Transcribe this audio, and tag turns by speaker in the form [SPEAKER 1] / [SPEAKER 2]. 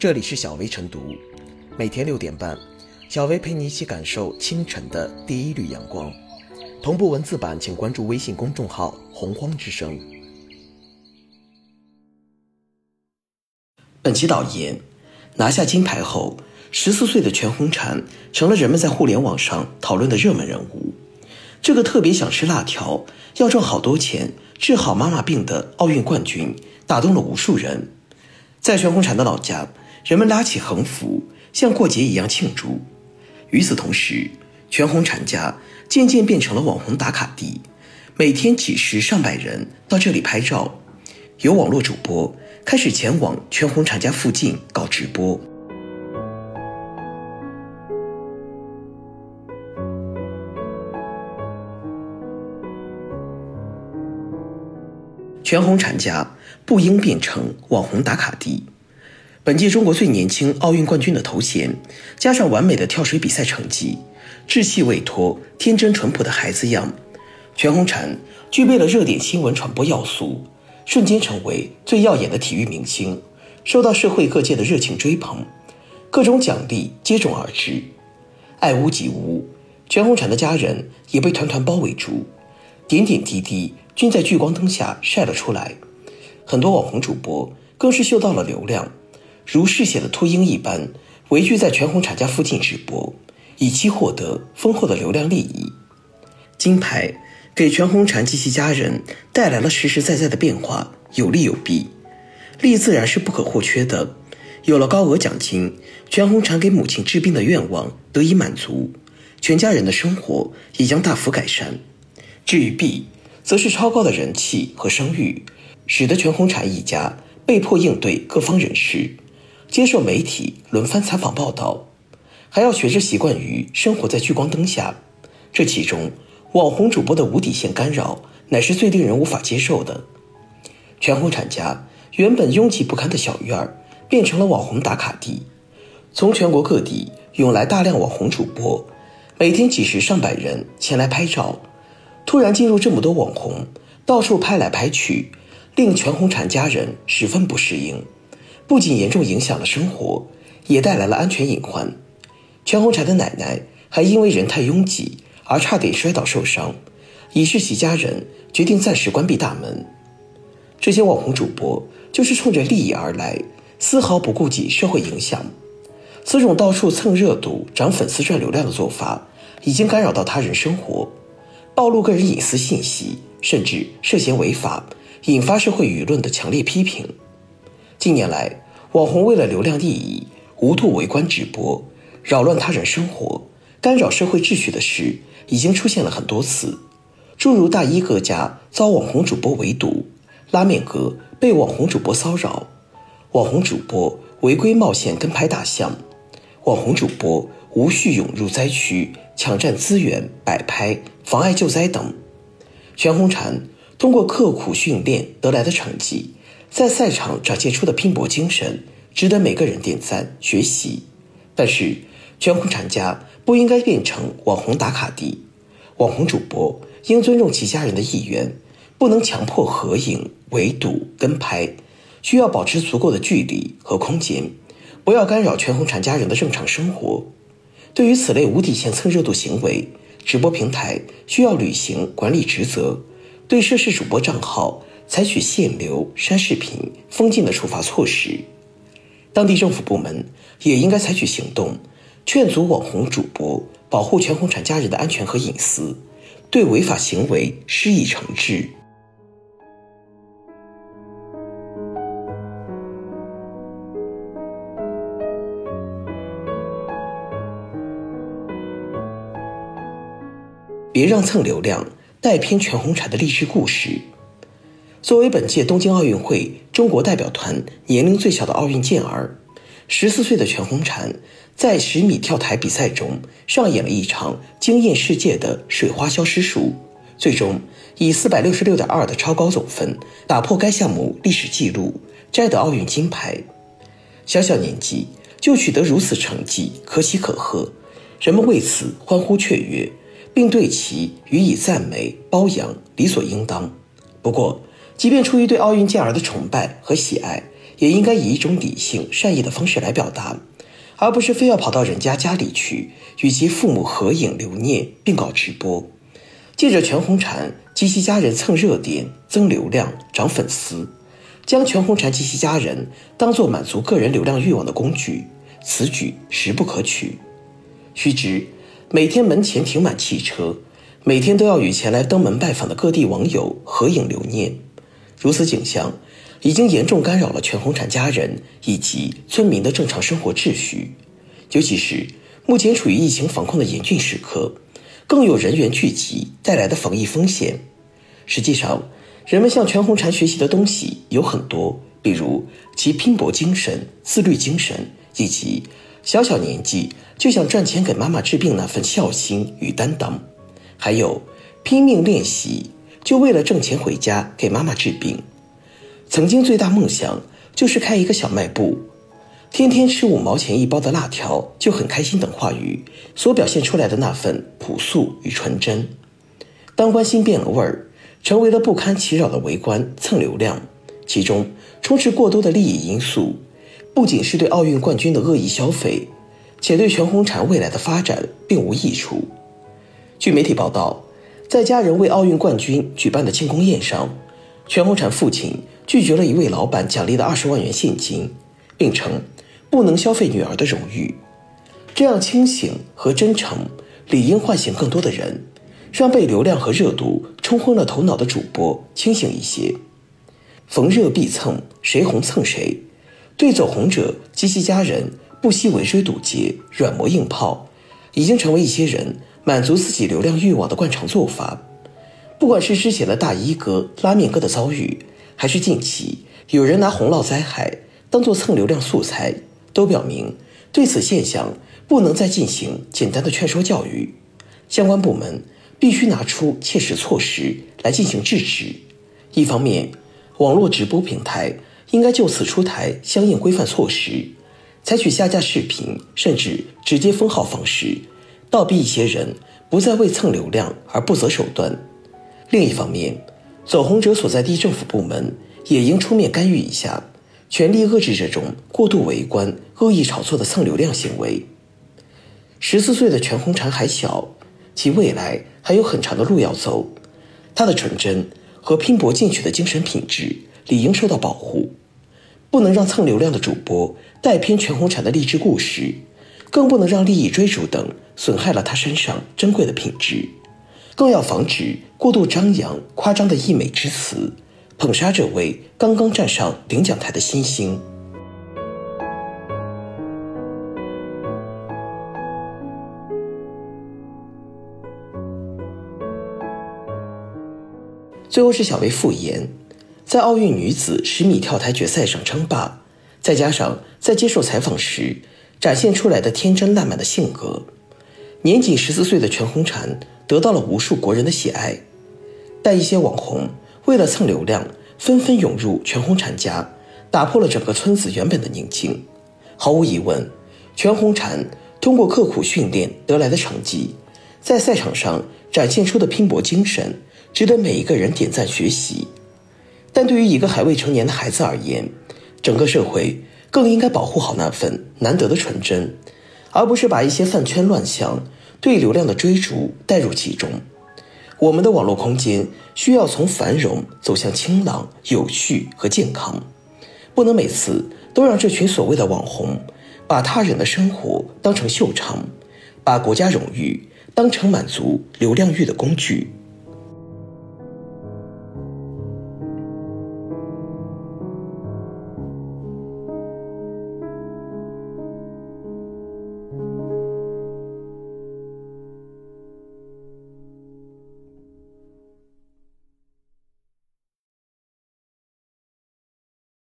[SPEAKER 1] 这里是小薇晨读，每天六点半，小薇陪你一起感受清晨的第一缕阳光。同步文字版，请关注微信公众号“洪荒之声”。本期导言：拿下金牌后，十四岁的全红婵成了人们在互联网上讨论的热门人物。这个特别想吃辣条、要赚好多钱、治好妈妈病的奥运冠军，打动了无数人。在全红婵的老家，人们拉起横幅，像过节一样庆祝。与此同时，全红婵家渐渐变成了网红打卡地，每天几十上百人到这里拍照。有网络主播开始前往全红婵家附近搞直播。全红婵家不应变成网红打卡地。本届中国最年轻奥运冠军的头衔，加上完美的跳水比赛成绩，稚气未脱、天真淳朴的孩子样，全红婵具备了热点新闻传播要素，瞬间成为最耀眼的体育明星，受到社会各界的热情追捧，各种奖励接踵而至。爱屋及乌，全红婵的家人也被团团包围住，点点滴滴均在聚光灯下晒了出来。很多网红主播更是嗅到了流量。如嗜血的秃鹰一般围聚在全红婵家附近直播，以期获得丰厚的流量利益。金牌给全红婵及其家人带来了实实在在的变化，有利有弊。利自然是不可或缺的，有了高额奖金，全红婵给母亲治病的愿望得以满足，全家人的生活也将大幅改善。至于弊，则是超高的人气和声誉，使得全红婵一家被迫应对各方人士。接受媒体轮番采访报道，还要学着习惯于生活在聚光灯下。这其中，网红主播的无底线干扰，乃是最令人无法接受的。全红婵家原本拥挤不堪的小院儿，变成了网红打卡地。从全国各地涌来大量网红主播，每天几十上百人前来拍照。突然进入这么多网红，到处拍来拍去，令全红婵家人十分不适应。不仅严重影响了生活，也带来了安全隐患。全红婵的奶奶还因为人太拥挤而差点摔倒受伤，以致其家人决定暂时关闭大门。这些网红主播就是冲着利益而来，丝毫不顾及社会影响。此种到处蹭热度、涨粉丝、赚流量的做法，已经干扰到他人生活，暴露个人隐私信息，甚至涉嫌违法，引发社会舆论的强烈批评。近年来，网红为了流量利益，无度围观直播，扰乱他人生活，干扰社会秩序的事，已经出现了很多次。诸如大衣哥家遭网红主播围堵，拉面哥被网红主播骚扰，网红主播违规冒险跟拍大象，网红主播无序涌入灾区抢占资源摆拍妨碍救灾等。全红婵通过刻苦训练得来的成绩。在赛场展现出的拼搏精神，值得每个人点赞学习。但是，全红婵家不应该变成网红打卡地，网红主播应尊重其家人的意愿，不能强迫合影、围堵、跟拍，需要保持足够的距离和空间，不要干扰全红婵家人的正常生活。对于此类无底线蹭热度行为，直播平台需要履行管理职责，对涉事主播账号。采取限流、删视频、封禁的处罚措施，当地政府部门也应该采取行动，劝阻网红主播，保护全红婵家人的安全和隐私，对违法行为施以惩治。别让蹭流量带偏全红婵的励志故事。作为本届东京奥运会中国代表团年龄最小的奥运健儿，十四岁的全红婵在十米跳台比赛中上演了一场惊艳世界的水花消失术，最终以四百六十六点二的超高总分打破该项目历史纪录，摘得奥运金牌。小小年纪就取得如此成绩，可喜可贺，人们为此欢呼雀跃，并对其予以赞美褒扬，理所应当。不过，即便出于对奥运健儿的崇拜和喜爱，也应该以一种理性、善意的方式来表达，而不是非要跑到人家家里去与其父母合影留念，并搞直播，借着全红婵及其家人蹭热点、增流量、涨粉丝，将全红婵及其家人当做满足个人流量欲望的工具，此举实不可取。须知，每天门前停满汽车，每天都要与前来登门拜访的各地网友合影留念，如此景象。已经严重干扰了全红婵家人以及村民的正常生活秩序，尤其是目前处于疫情防控的严峻时刻，更有人员聚集带来的防疫风险。实际上，人们向全红婵学习的东西有很多，比如其拼搏精神、自律精神，以及小小年纪就想赚钱给妈妈治病那份孝心与担当，还有拼命练习就为了挣钱回家给妈妈治病。曾经最大梦想就是开一个小卖部，天天吃五毛钱一包的辣条就很开心等话语所表现出来的那份朴素与纯真。当关心变了味儿，成为了不堪其扰的围观蹭流量，其中充斥过多的利益因素，不仅是对奥运冠军的恶意消费，且对全红婵未来的发展并无益处。据媒体报道，在家人为奥运冠军举办的庆功宴上，全红婵父亲。拒绝了一位老板奖励的二十万元现金，并称不能消费女儿的荣誉。这样清醒和真诚，理应唤醒更多的人，让被流量和热度冲昏了头脑的主播清醒一些。逢热必蹭，谁红蹭谁。对走红者及其家人不惜围追堵截、软磨硬泡，已经成为一些人满足自己流量欲望的惯常做法。不管是之前的大衣哥、拉面哥的遭遇。还是近期有人拿洪涝灾害当做蹭流量素材，都表明对此现象不能再进行简单的劝说教育，相关部门必须拿出切实措施来进行制止。一方面，网络直播平台应该就此出台相应规范措施，采取下架视频甚至直接封号方式，倒逼一些人不再为蹭流量而不择手段。另一方面，走红者所在地政府部门也应出面干预一下，全力遏制这种过度围观、恶意炒作的蹭流量行为。十四岁的全红婵还小，其未来还有很长的路要走，她的纯真和拼搏进取的精神品质理应受到保护，不能让蹭流量的主播带偏全红婵的励志故事，更不能让利益追逐等损害了她身上珍贵的品质。更要防止过度张扬、夸张的溢美之词，捧杀这位刚刚站上领奖台的新星。最后是小薇复言，在奥运女子十米跳台决赛上称霸，再加上在接受采访时展现出来的天真烂漫的性格，年仅十四岁的全红婵。得到了无数国人的喜爱，但一些网红为了蹭流量，纷纷涌入全红婵家，打破了整个村子原本的宁静。毫无疑问，全红婵通过刻苦训练得来的成绩，在赛场上展现出的拼搏精神，值得每一个人点赞学习。但对于一个还未成年的孩子而言，整个社会更应该保护好那份难得的纯真，而不是把一些饭圈乱象。对流量的追逐带入其中，我们的网络空间需要从繁荣走向清朗、有序和健康，不能每次都让这群所谓的网红把他人的生活当成秀场，把国家荣誉当成满足流量欲的工具。